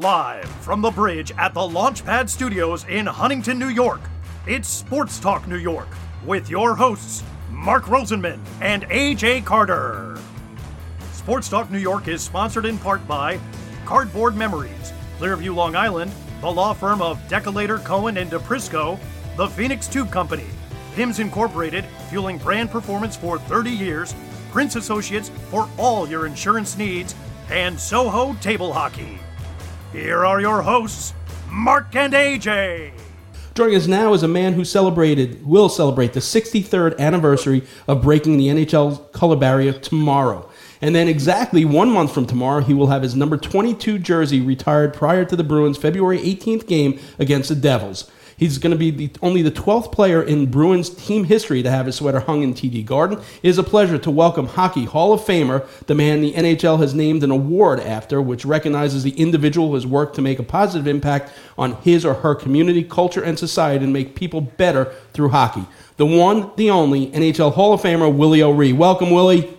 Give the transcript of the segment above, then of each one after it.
Live from the bridge at the Launchpad Studios in Huntington, New York, it's Sports Talk New York with your hosts, Mark Rosenman and AJ Carter. Sports Talk New York is sponsored in part by Cardboard Memories, Clearview, Long Island, the law firm of Decolator, Cohen, and DePrisco, the Phoenix Tube Company, PIMS Incorporated, fueling brand performance for 30 years, Prince Associates for all your insurance needs, and Soho Table Hockey. Here are your hosts, Mark and AJ. Joining us now is a man who celebrated, will celebrate the 63rd anniversary of breaking the NHL color barrier tomorrow. And then exactly one month from tomorrow, he will have his number 22 jersey retired prior to the Bruins' February 18th game against the Devils. He's going to be the, only the 12th player in Bruins team history to have his sweater hung in TD Garden. It is a pleasure to welcome Hockey Hall of Famer, the man the NHL has named an award after, which recognizes the individual who has worked to make a positive impact on his or her community, culture, and society and make people better through hockey. The one, the only NHL Hall of Famer, Willie O'Ree. Welcome, Willie.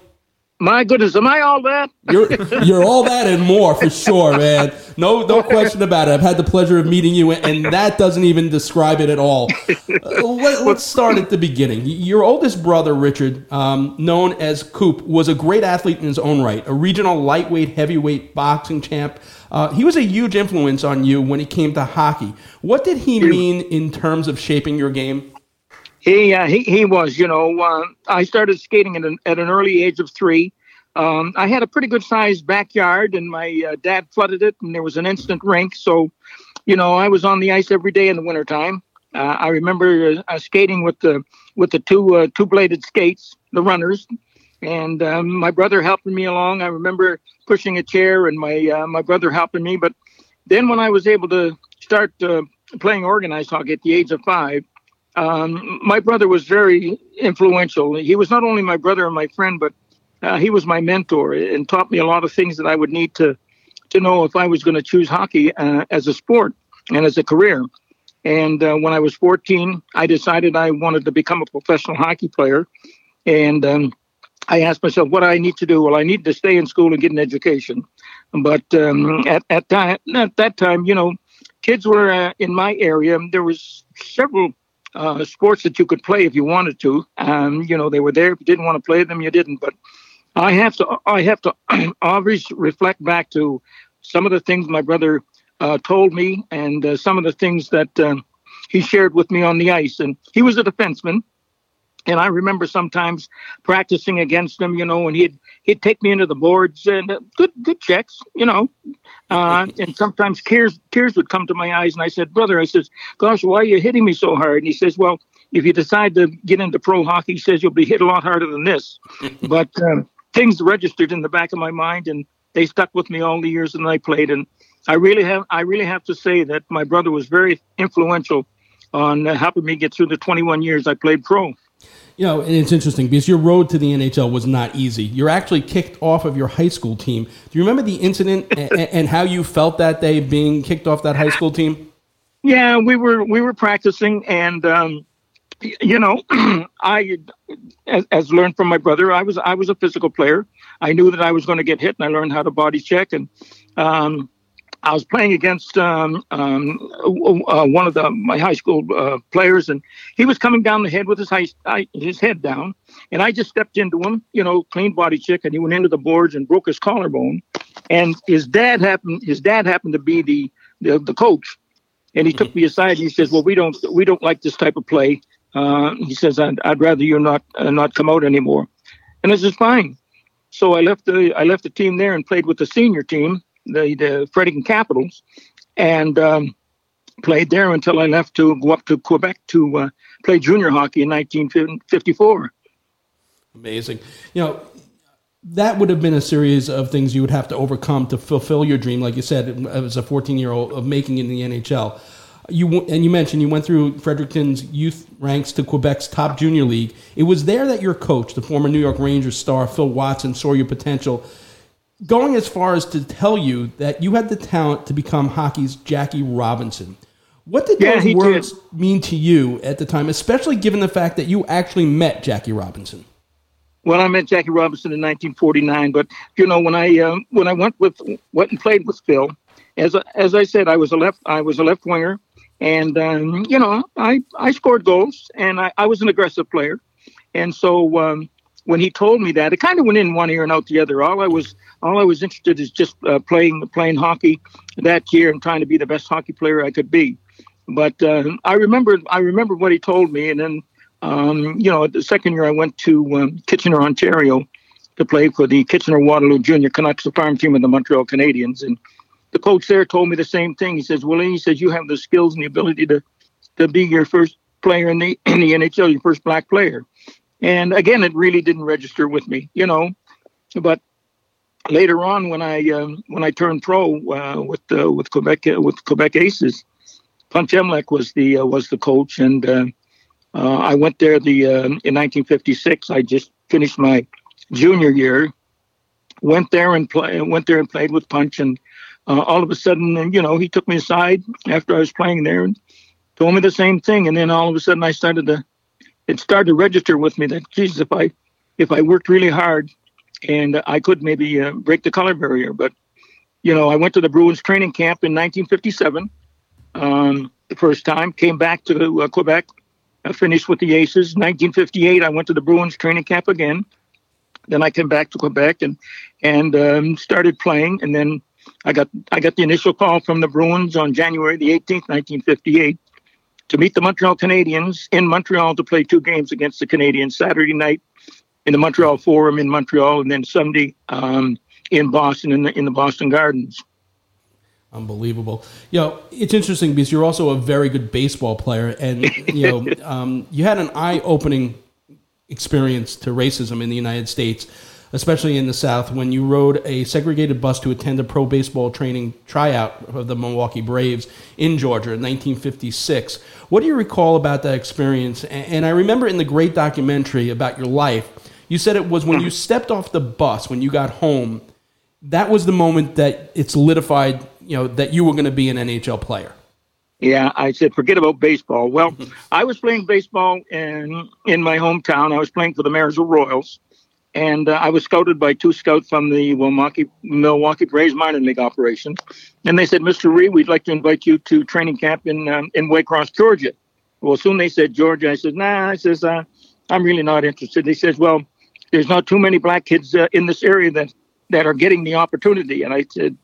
My goodness, am I all that? You're you're all that and more for sure, man. No no question about it. I've had the pleasure of meeting you, and that doesn't even describe it at all. Uh, let, us start at the beginning. Your oldest brother, Richard, um, known as Coop, was a great athlete in his own right, a regional lightweight, heavyweight boxing champ. Uh, he was a huge influence on you when it came to hockey. What did he mean in terms of shaping your game? He uh, he he was. You know, uh, I started skating at an, at an early age of three. Um, I had a pretty good sized backyard, and my uh, dad flooded it, and there was an instant rink. So, you know, I was on the ice every day in the wintertime. Uh, I remember uh, skating with the with the two uh, two bladed skates, the runners, and um, my brother helping me along. I remember pushing a chair, and my uh, my brother helping me. But then, when I was able to start uh, playing organized hockey at the age of five, um, my brother was very influential. He was not only my brother and my friend, but uh, he was my mentor and taught me a lot of things that I would need to to know if I was going to choose hockey uh, as a sport and as a career. And uh, when I was 14, I decided I wanted to become a professional hockey player. And um, I asked myself, what do I need to do? Well, I need to stay in school and get an education. But um, at, at, that, at that time, you know, kids were uh, in my area. There was several uh, sports that you could play if you wanted to. Um, you know, they were there. If you didn't want to play them, you didn't. But I have to, I have to always reflect back to some of the things my brother uh, told me and uh, some of the things that um, he shared with me on the ice. And he was a defenseman. And I remember sometimes practicing against him, you know, and he'd he'd take me into the boards and uh, good good checks, you know. Uh, and sometimes tears tears would come to my eyes, and I said, "Brother," I says, "Gosh, why are you hitting me so hard?" And he says, "Well, if you decide to get into pro hockey, he says you'll be hit a lot harder than this." but um, things registered in the back of my mind, and they stuck with me all the years that I played. And I really have I really have to say that my brother was very influential on uh, helping me get through the 21 years I played pro. You know, and it's interesting because your road to the NHL was not easy. You're actually kicked off of your high school team. Do you remember the incident and, and, how you felt that day being kicked off that high school team? Yeah, we were we were practicing, and um, you know, I as, as, learned from my brother, I was I was a physical player. I knew that I was going to get hit, and I learned how to body check. And um, I was playing against um, um, uh, one of the my high school uh, players, and he was coming down the head with his high, his head down, and I just stepped into him, you know, clean body check, and he went into the boards and broke his collarbone. And his dad happened his dad happened to be the the, the coach, and he took me aside. And he says, "Well, we don't we don't like this type of play." Uh, he says, I'd, I'd, rather you not uh, not come out anymore," and this is fine. So I left the I left the team there and played with the senior team the, the Fredericton Capitals, and um, played there until I left to go up to Quebec to uh, play junior hockey in 1954. Amazing. You know, that would have been a series of things you would have to overcome to fulfill your dream, like you said, as a 14 year old, of making in the NHL. You and you mentioned you went through Fredericton's youth ranks to Quebec's top junior league. It was there that your coach, the former New York Rangers star Phil Watson, saw your potential going as far as to tell you that you had the talent to become hockey's Jackie Robinson. What did yeah, those words did. mean to you at the time, especially given the fact that you actually met Jackie Robinson? Well, I met Jackie Robinson in 1949, but you know when I uh, when I went with went and played with Phil, as as I said, I was a left I was a left winger, and um, you know I I scored goals and I, I was an aggressive player, and so um, when he told me that, it kind of went in one ear and out the other. All I was all I was interested is just uh, playing playing hockey that year and trying to be the best hockey player I could be. But uh, I remember I remember what he told me, and then um, you know the second year I went to um, Kitchener, Ontario, to play for the Kitchener Waterloo Junior Canucks, the farm team of the Montreal Canadiens, and the coach there told me the same thing. He says, "Willie, he says you have the skills and the ability to to be your first player in the in the NHL, your first black player." And again, it really didn't register with me, you know. But later on, when I um, when I turned pro uh, with uh, with Quebec with Quebec Aces, Punch Imlach was the uh, was the coach, and uh, uh, I went there the in 1956. I just finished my junior year, went there and play went there and played with Punch, and all of a sudden, you know, he took me aside after I was playing there and told me the same thing, and then all of a sudden, I started to it started to register with me that Jesus, if I if I worked really hard and I could maybe uh, break the color barrier. But you know, I went to the Bruins training camp in 1957 um, the first time. Came back to uh, Quebec, uh, finished with the Aces. 1958, I went to the Bruins training camp again. Then I came back to Quebec and and um, started playing. And then I got I got the initial call from the Bruins on January the 18th, 1958 to meet the Montreal Canadiens in Montreal to play two games against the Canadiens Saturday night in the Montreal Forum in Montreal, and then Sunday um, in Boston in the in the Boston Gardens. Unbelievable. You know, it's interesting because you're also a very good baseball player, and you know, um, you had an eye-opening experience to racism in the United States especially in the South, when you rode a segregated bus to attend a pro baseball training tryout of the Milwaukee Braves in Georgia in 1956. What do you recall about that experience? And I remember in the great documentary about your life, you said it was when you stepped off the bus, when you got home, that was the moment that it solidified, you know, that you were going to be an NHL player. Yeah, I said forget about baseball. Well, I was playing baseball in in my hometown. I was playing for the Marysville Royals, and uh, I was scouted by two scouts from the Milwaukee Milwaukee Braves minor league operation, and they said, "Mr. Ree, we'd like to invite you to training camp in um, in Waycross, Georgia." Well, soon they said Georgia. I said, "Nah," I says, uh, "I'm really not interested." They says, "Well, there's not too many black kids uh, in this area that that are getting the opportunity," and I said,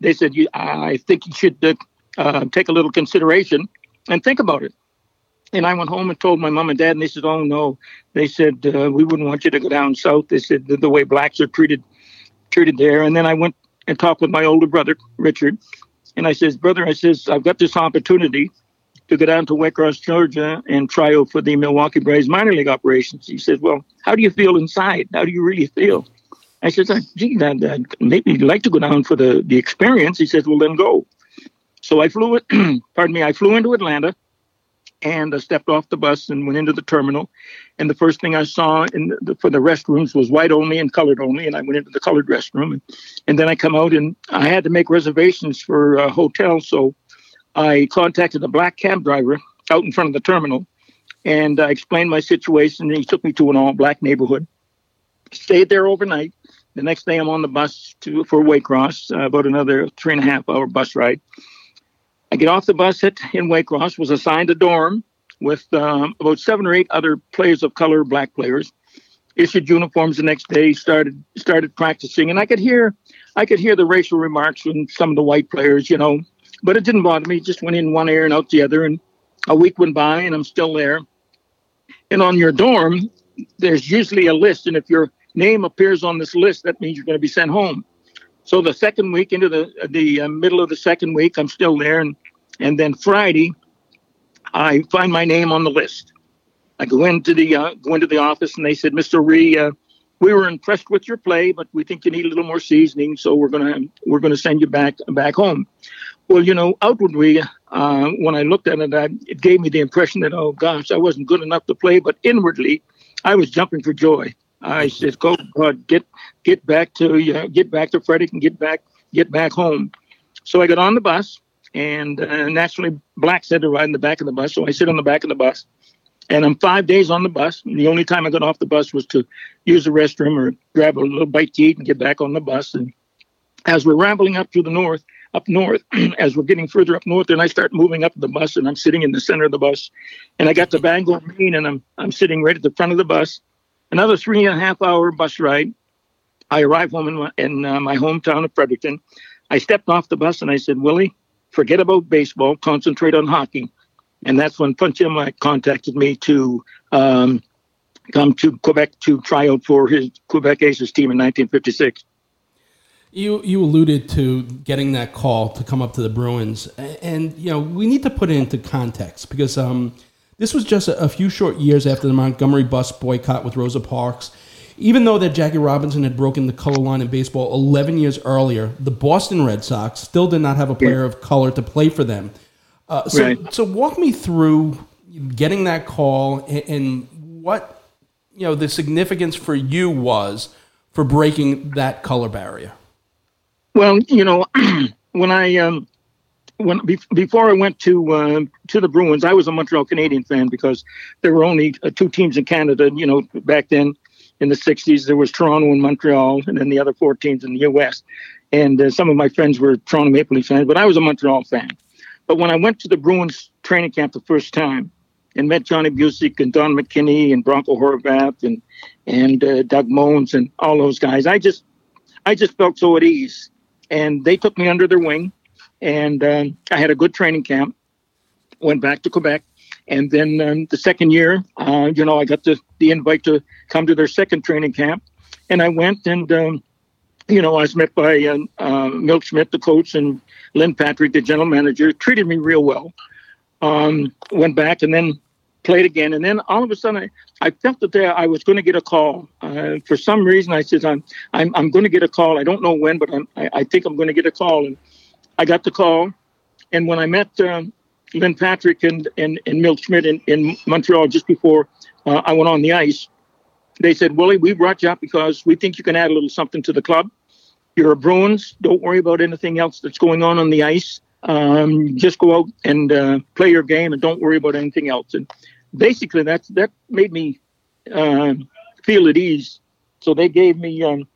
"They said, I think you should uh, uh, take a little consideration and think about it." And I went home and told my mom and dad, and they said, "Oh no," they said uh, we wouldn't want you to go down south. They said the, way blacks are treated treated there. And then I went and talked with my older brother Richard, and I says, "Brother, I says I've got this opportunity to go down to Waycross, Georgia, and try out for the Milwaukee Braves minor league operations." He says, "Well, how do you feel inside? How do you really feel?" I said, "Gee, I'd, I'd maybe like to go down for the the experience." He says, "Well, then go." So I flew it. pardon me. I flew into Atlanta and I stepped off the bus and went into the terminal. And the first thing I saw in the, for the restrooms was white only and colored only. And I went into the colored restroom. And, and then I come out and I had to make reservations for a hotel. So I contacted a black cab driver out in front of the terminal and I explained my situation. And he took me to an all black neighborhood. Stayed there overnight. The next day I'm on the bus to for Waycross, uh, about another three and a half hour bus ride. Get off the bus at in Waycross, was assigned a dorm with um, about seven or eight other players of color, black players. Issued uniforms the next day. Started started practicing, and I could hear I could hear the racial remarks from some of the white players, you know, but it didn't bother me. It just went in one ear and out the other, and a week went by, and I'm still there. And on your dorm, there's usually a list, and if your name appears on this list, that means you're going to be sent home. So the second week into the the uh, middle of the second week, I'm still there, and and then Friday, I find my name on the list. I go into the uh, go into the office, and they said, "Mr. Ree, uh, we were impressed with your play, but we think you need a little more seasoning, so we're gonna we're gonna send you back back home." Well, you know, outwardly, uh, when I looked at it, I, it gave me the impression that, oh gosh, I wasn't good enough to play. But inwardly, I was jumping for joy. I said, "Go, God, get get back to uh, get back to Frederick and get back get back home." So I got on the bus, and uh, naturally, blacks had to ride in the back of the bus. So I sit on the back of the bus, and I'm five days on the bus. And the only time I got off the bus was to use the restroom or grab a little bite to eat and get back on the bus. And as we're rambling up to the north, up north, as we're getting further up north, and I start moving up the bus, and I'm sitting in the center of the bus, and I got to Bangor, Maine, and I'm I'm sitting right at the front of the bus. Another three and a half hour bus ride. I arrive home in my, in uh, my hometown of Fredericton. I stepped off the bus and I said, Willie, forget about baseball, concentrate on hockey. And that's when Punch contacted me to um, come to Quebec to try out for his Quebec Aces team in 1956. You you alluded to getting that call to come up to the Bruins, and you know we need to put it into context because um, this was just a, a, few short years after the Montgomery bus boycott with Rosa Parks. Even though that Jackie Robinson had broken the color line in baseball 11 years earlier, the Boston Red Sox still did not have a player of color to play for them. Uh, so, right. so walk me through getting that call and, and what you know the significance for you was for breaking that color barrier. Well, you know, when I um, when before I went to uh, to the Bruins, I was a Montreal Canadian fan because there were only uh, two teams in Canada. You know, back then in the '60s, there was Toronto and Montreal, and then the other four teams in the U.S. And uh, some of my friends were Toronto Maple Leaf fans, but I was a Montreal fan. But when I went to the Bruins training camp the first time and met Johnny Bucyk and Don McKenney and Bronco Horvath and and uh, Doug Mohns and all those guys, I just I just felt so at ease and they took me under their wing, and um, I had a good training camp. Went back to Quebec, and then um, the second year, uh, you know, I got the the invite to come to their second training camp, and I went and. Um, you know, I was met by uh, uh, Milt Schmidt, the coach, and Lynn Patrick, the general manager, treated me real well. Um, went back and then played again. And then all of a sudden, I, I felt that I was going to get a call. Uh, for some reason, I said, I'm, I'm, I'm going to get a call. I don't know when, but I'm, I, I think I'm going to get a call. And I got the call. And when I met um, Lynn Patrick and, and, and Milt Schmidt in, in Montreal just before uh, I went on the ice, they said, Willie, we brought you up because we think you can add a little something to the club. You're a Bruins. Don't worry about anything else that's going on on the ice. Um, just go out and uh, play your game and don't worry about anything else. And basically, that's that made me uh, feel at ease. So they gave me um,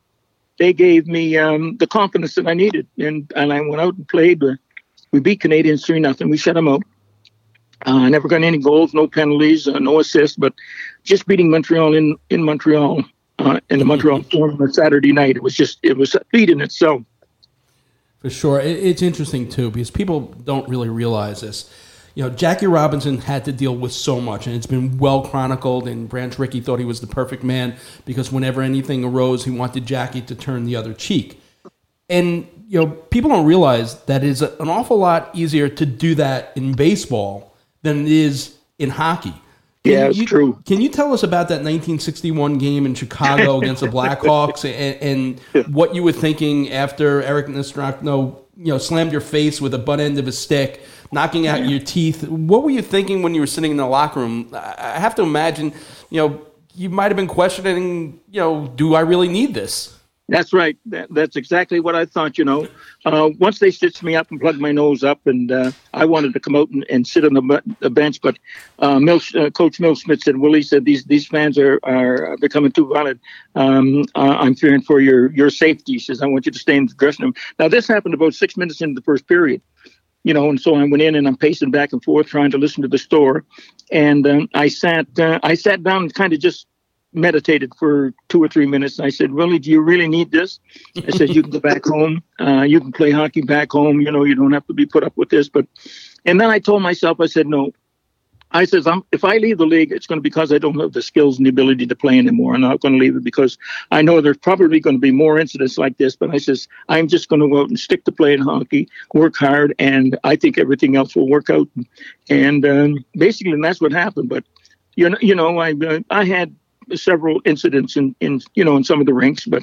they gave me um, the confidence that I needed, and and I went out and played. We beat Canadiens three nothing. We shut them out. Uh, never got any goals, no penalties, uh, no assists, but just beating Montreal in in Montreal uh, in the Montreal Forum on Saturday night. It was just it was a feat in itself. For sure. It's interesting, too, because people don't really realize this. You know, Jackie Robinson had to deal with so much, and it's been well chronicled. And Branch Rickey thought he was the perfect man because whenever anything arose, he wanted Jackie to turn the other cheek. And, you know, people don't realize that it's an awful lot easier to do that in baseball than it is in hockey. Can yeah, it's you, true. Can you tell us about that 1961 game in Chicago against the Blackhawks and, and, what you were thinking after Eric Nesterenko, you know, slammed your face with the butt end of a stick, knocking out your teeth? What were you thinking when you were sitting in the locker room? I have to imagine, you know, you might have been questioning, you know, do I really need this? That's right. That, that's exactly what I thought. You know, uh, once they stitched me up and plugged my nose up, and uh, I wanted to come out and, and sit on the, the bench, but uh, Milch, uh, Coach Milt Schmidt said, "Willie said these these fans are are becoming too violent. Um, I'm fearing for your your safety." He says, "I want you to stay in the dressing room." Now this happened about six minutes into the first period. You know, and so I went in and I'm pacing back and forth trying to listen to the store, and um, I sat uh, I sat down and kind of just meditated for two or three minutes. And I said, "Really, do you really need this?" I said, "You can go back home. Uh, you can play hockey back home. You know, you don't have to be put up with this." But, and then I told myself, I said, "No." I says, I'm, if I leave the league, it's going to be because I don't have the skills and the ability to play anymore. I'm not going to leave it because I know there's probably going to be more incidents like this. But I says, I'm just going to go out and stick to playing hockey, work hard, and I think everything else will work out. And um, basically, and that's what happened. But you know, you know, I uh, I had several incidents in, in you know in some of the rinks, but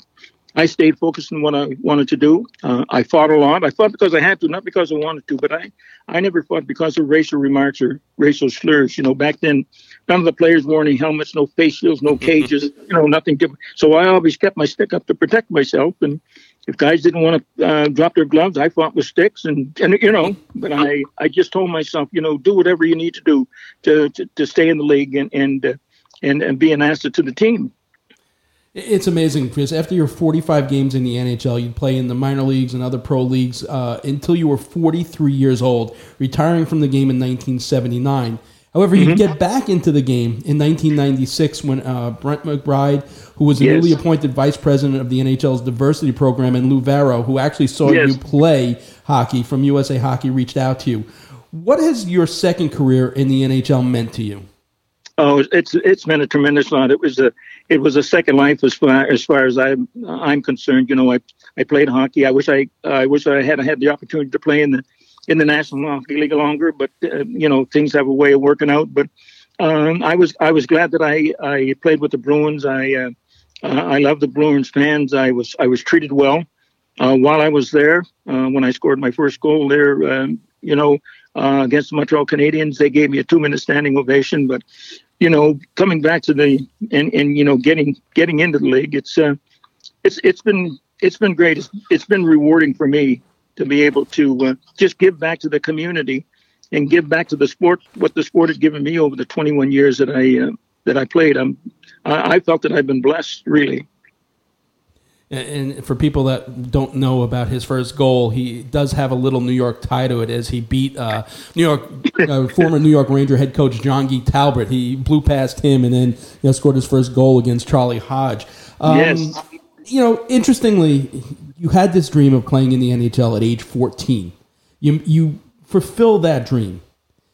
I stayed focused on what I wanted to do. Uh, I fought a lot. I fought because I had to, not because I wanted to. But I, I never fought because of racial remarks or racial slurs. You know, back then, none of the players wore any helmets, no face shields, no cages. you know, nothing different. So I always kept my stick up to protect myself. And if guys didn't want to uh, drop their gloves, I fought with sticks. And, and you know, but I, I just told myself, you know, do whatever you need to do to to, to stay in the league and and. Uh, and, and be an asset to the team. It's amazing Chris. after your 45 games in the NHL, you'd play in the minor leagues and other pro leagues uh, until you were 43 years old, retiring from the game in 1979. However, you mm-hmm. get back into the game in 1996 when uh, Bryant McBride, who was a yes. newly appointed vice president of the NHL's diversity program, and Lou Vairo, who actually saw yes. you play hockey from USA Hockey, reached out to you. What has your second career in the NHL meant to you? Oh, it's it's been a tremendous lot. It was a it was a second life as far as far as I'm I'm concerned. You know, I I played hockey. I wish I I wish I had had the opportunity to play in the in the National Hockey League longer, but uh, you know things have a way of working out. But um, I was I was glad that I I played with the Bruins. I uh, I love the Bruins fans. I was I was treated well uh, while I was there. Uh, when I scored my first goal there, um, you know, uh, against the Montreal Canadiens, they gave me a two minute standing ovation. But you know, coming back to the and and you know getting getting into the league, it's uh, it's it's been it's been great. It's, it's been rewarding for me to be able to uh, just give back to the community and give back to the sport what the sport has given me over the 21 years that I uh, that I played. I'm I, I felt that I've been blessed really. And for people that don't know about his first goal, he does have a little New York tie to it as he beat uh, New York uh, former New York Ranger head coach Jean-Guy Talbot. He blew past him and then you know, scored his first goal against Charlie Hodge. Um, yes. You know, interestingly, you had this dream of playing in the NHL at age 14. You, you fulfill that dream.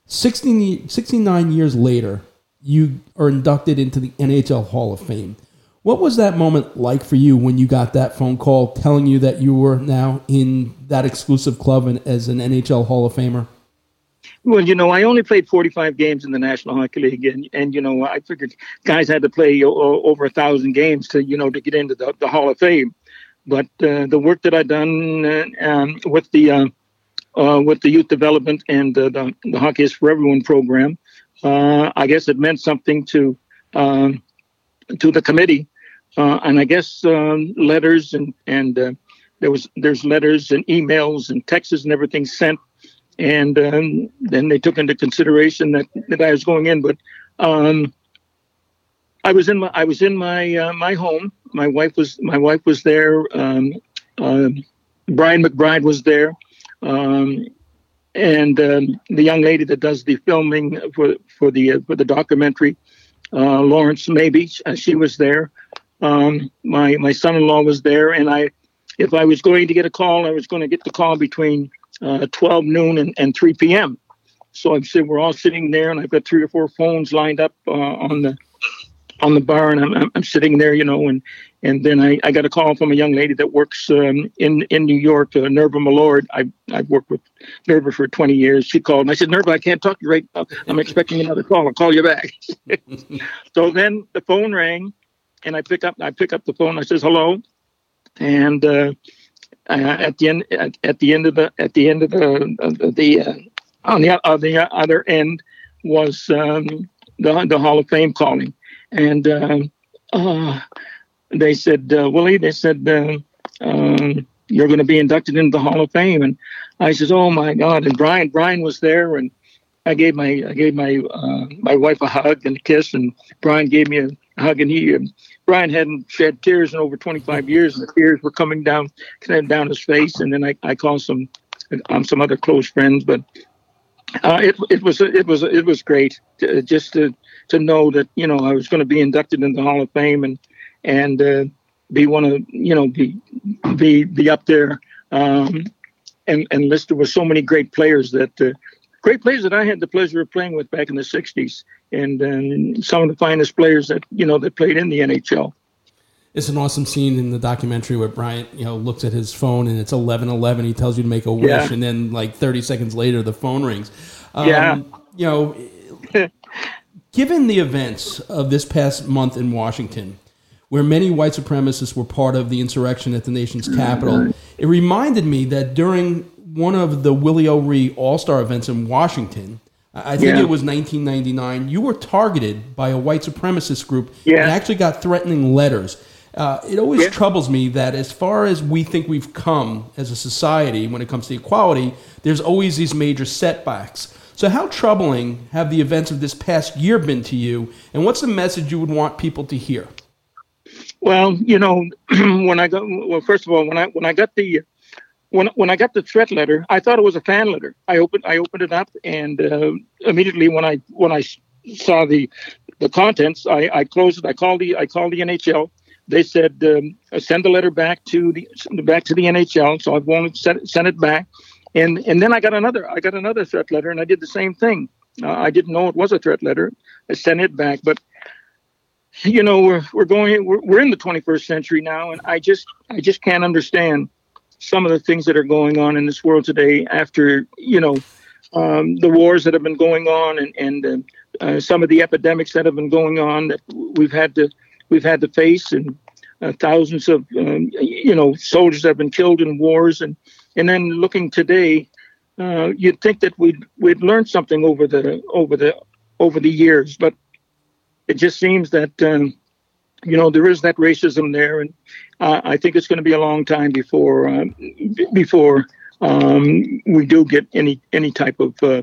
16, 69 years later, you are inducted into the NHL Hall of Fame. What was that moment like for you when you got that phone call telling you that you were now in that exclusive club and as an NHL Hall of Famer? Well, you know, I only played 45 games in the National Hockey League, and, and you know, I figured guys had to play o- over a thousand games to, you know, to get into the, the Hall of Fame. But uh, the work that I've done uh, um, with the uh, uh with the youth development and the, the Hockey is for Everyone program, uh, I guess it meant something to um, to the committee uh, and I guess um, letters and and uh, there was there's letters and emails and texts and everything sent, and um, then they took into consideration that that I was going in. But um, I was in my I was in my uh, my home. My wife was my wife was there. Um, uh, Bryant McBride was there. Um, and um, the young lady that does the filming for for the uh, for the documentary, uh, Lawrence maybe she was there. Um, my my son-in-law was there, and I, if I was going to get a call, I was going to get the call between uh, 12 noon and, and 3 p.m. So I'm sitting, we're all sitting there, and I've got three or four phones lined up uh, on the on the bar, and I'm, I'm sitting there, you know, and and then I, I got a call from a young lady that works um, in in New York, uh, Nirva Milord. I I've worked with Nirva for 20 years. She called, and I said, Nirva, I can't talk to you right now. I'm expecting another call. I'll call you back. so then the phone rang, and I pick up I pick up the phone. I says hello, and uh, at the end at, at, the end of the at the end of the of the uh, on the on the other end was um, the the Hall of Fame calling, and uh, uh they said uh, Willie, they said uh, um, you're going to be inducted into the Hall of Fame, and I says, oh my God, and Bryant Bryant was there, and I gave my I gave my my wife a hug and a kiss, and Bryant gave me a hug, and he Bryant hadn't shed tears in over 25 years, and the tears were coming down, down his face. And then I, I called some, um, some other close friends, but uh, it, it was, it was, it was great to, just to, to know that you know I was going to be inducted into the Hall of Fame and, and uh, be one of, you know, be, be, be up there. Um, and, and listed with so many great players that uh, great players that I had the pleasure of playing with back in the '60s, and, and some of the finest players that you know that played in the NHL. It's an awesome scene in the documentary where Bryant, you know, looks at his phone and it's eleven eleven. He tells you to make a wish, yeah. and then like thirty seconds later, the phone rings. Um, yeah, you know, given the events of this past month in Washington, where many white supremacists were part of the insurrection at the nation's capital, it reminded me that during one of the Willie O'Ree All Star events in Washington. I think yeah. it was 1999. You were targeted by a white supremacist group yeah. and actually got threatening letters. Uh, it always yeah. troubles me that as far as we think we've come as a society when it comes to equality, there's always these major setbacks. So, how troubling have the events of this past year been to you, and what's the message you would want people to hear? Well, you know, when I got well, first of all, when I when I got the when when I got the threat letter, I thought it was a fan letter. I opened I opened it up, and uh, immediately when I when I saw the the contents, I, I closed it. I called the I called the NHL. They said um, send the letter back to the back to the NHL. So I wanted to send, send it back, and and then I got another I got another threat letter, and I did the same thing. Uh, I didn't know it was a threat letter. I sent it back, but you know we're we're going we're, we're in the 21st century now and i just i just can't understand some of the things that are going on in this world today after you know um, the wars that have been going on and and uh, uh, some of the epidemics that have been going on that we've had to we've had to face and uh, thousands of um, you know soldiers have been killed in wars. And and then looking today uh, you'd think that we'd we'd learned something over the over the over the years but it just seems that um, you know there is that racism there, and uh, I think it's going to be a long time before uh, before um, we do get any any type of uh,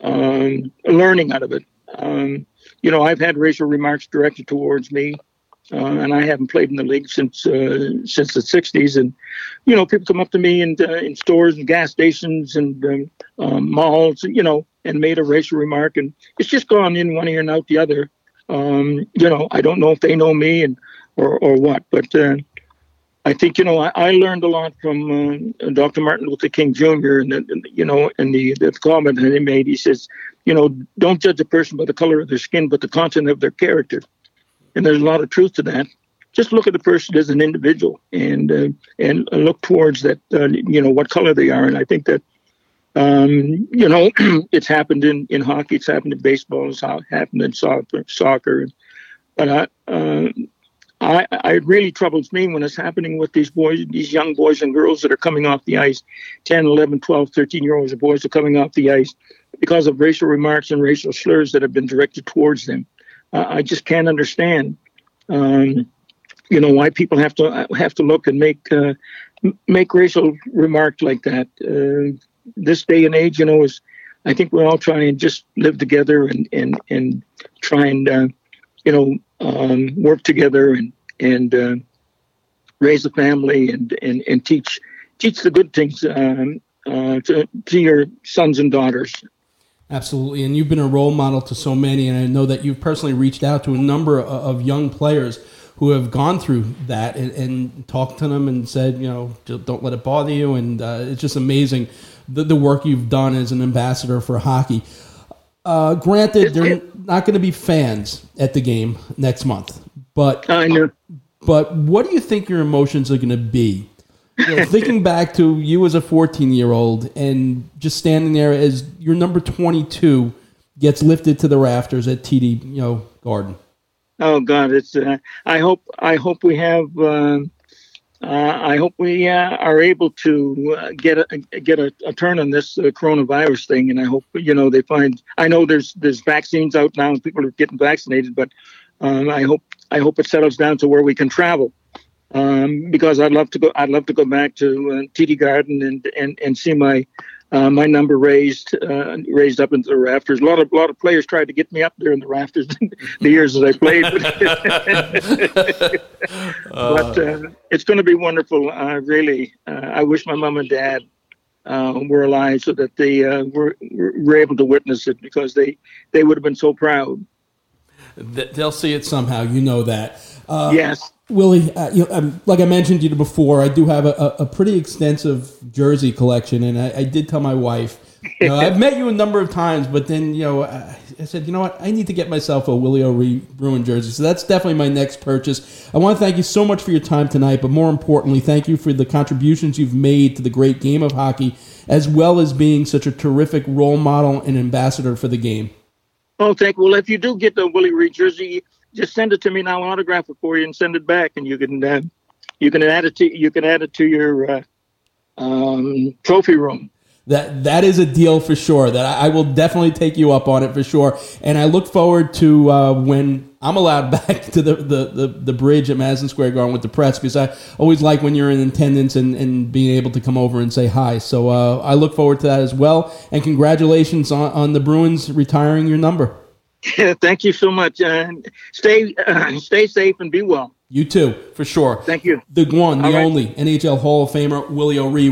um, learning out of it. Um, you know, I've had racial remarks directed towards me, uh, and I haven't played in the league since uh, since the '60s. And you know, people come up to me in uh, in stores and gas stations and um, malls, you know, and made a racial remark, and it's just gone in one ear and out the other. Um, you know, I don't know if they know me and or or what, but uh, I think you know I, I learned a lot from uh, Dr. Martin Luther King Jr. and, and you know and the the comment that he made. He says, you know, don't judge a person by the color of their skin, but the content of their character. And there's a lot of truth to that. Just look at the person as an individual and uh, and look towards that. Uh, you know what color they are, and I think that um, you know, it's happened in, in hockey, it's happened in baseball, it's happened in soccer. soccer. But I, uh, I, I, it really troubles me when it's happening with these boys, these young boys and girls that are coming off the ice, 10, 11, 12, 13 year olds of boys are coming off the ice because of racial remarks and racial slurs that have been directed towards them. Uh, I just can't understand, um, you know, why people have to have to look and make uh, make racial remarks like that. Uh, this day and age, you know, is I think we're all trying to just live together and and and try and uh, you know um, work together and and uh, raise a family and and and teach teach the good things um, uh, to to your sons and daughters. Absolutely, and you've been a role model to so many, and I know that you've personally reached out to a number of young players who have gone through that and, and talked to them and said, you know, don't let it bother you, and uh, it's just amazing the, the work you've done as an ambassador for hockey. Uh, granted, they're not going to be fans at the game next month, but I know. But what do you think your emotions are going to be? You know, thinking back to you as a 14 year old and just standing there as your number 22 gets lifted to the rafters at TD, you know, Garden. Oh God, it's. Uh, I hope. I hope we have. Uh, uh, I hope we uh, are able to uh, get a get a, a, turn on this uh, coronavirus thing, and I hope you know they find. I know there's there's vaccines out now, and people are getting vaccinated, but um, I hope I hope it settles down to where we can travel. Um, because I'd love to go. I'd love to go back to uh, TD Garden and and and see my uh, my number raised uh, raised up into the rafters. A lot of a lot of players tried to get me up there in the rafters the years that I played, but uh, it's going to be wonderful. really, uh, I wish my mom and dad uh, were alive so that they uh, were were able to witness it because they they would have been so proud. They'll see it somehow. You know that. yes. Willie, uh, you know, um, like I mentioned to you before, I do have a, a pretty extensive jersey collection, and I, I did tell my wife, you know, I've met you a number of times, but then you know, I, I said, you know what, I need to get myself a Willie O'Ree Bruin jersey. So that's definitely my next purchase. I want to thank you so much for your time tonight, but more importantly, thank you for the contributions you've made to the great game of hockey, as well as being such a terrific role model and ambassador for the game. Oh, thank you. Well, if you do get the Willie Reed jersey, just send it to me now. I'll autograph it for you and send it back, and you can uh, you can add it to you can add it to your uh, um, trophy room. That that is a deal for sure. That I will definitely take you up on it for sure. And I look forward to uh, when I'm allowed back to the, the, the, the, bridge at Madison Square Garden with the press because I always like when you're in attendance and, and being able to come over and say hi. So uh, I look forward to that as well. And congratulations on, on the Bruins retiring your number. Thank you so much. Uh, stay uh, stay safe and be well. You too, for sure. Thank you. The one, the right. only NHL Hall of Famer, Willie O'Ree.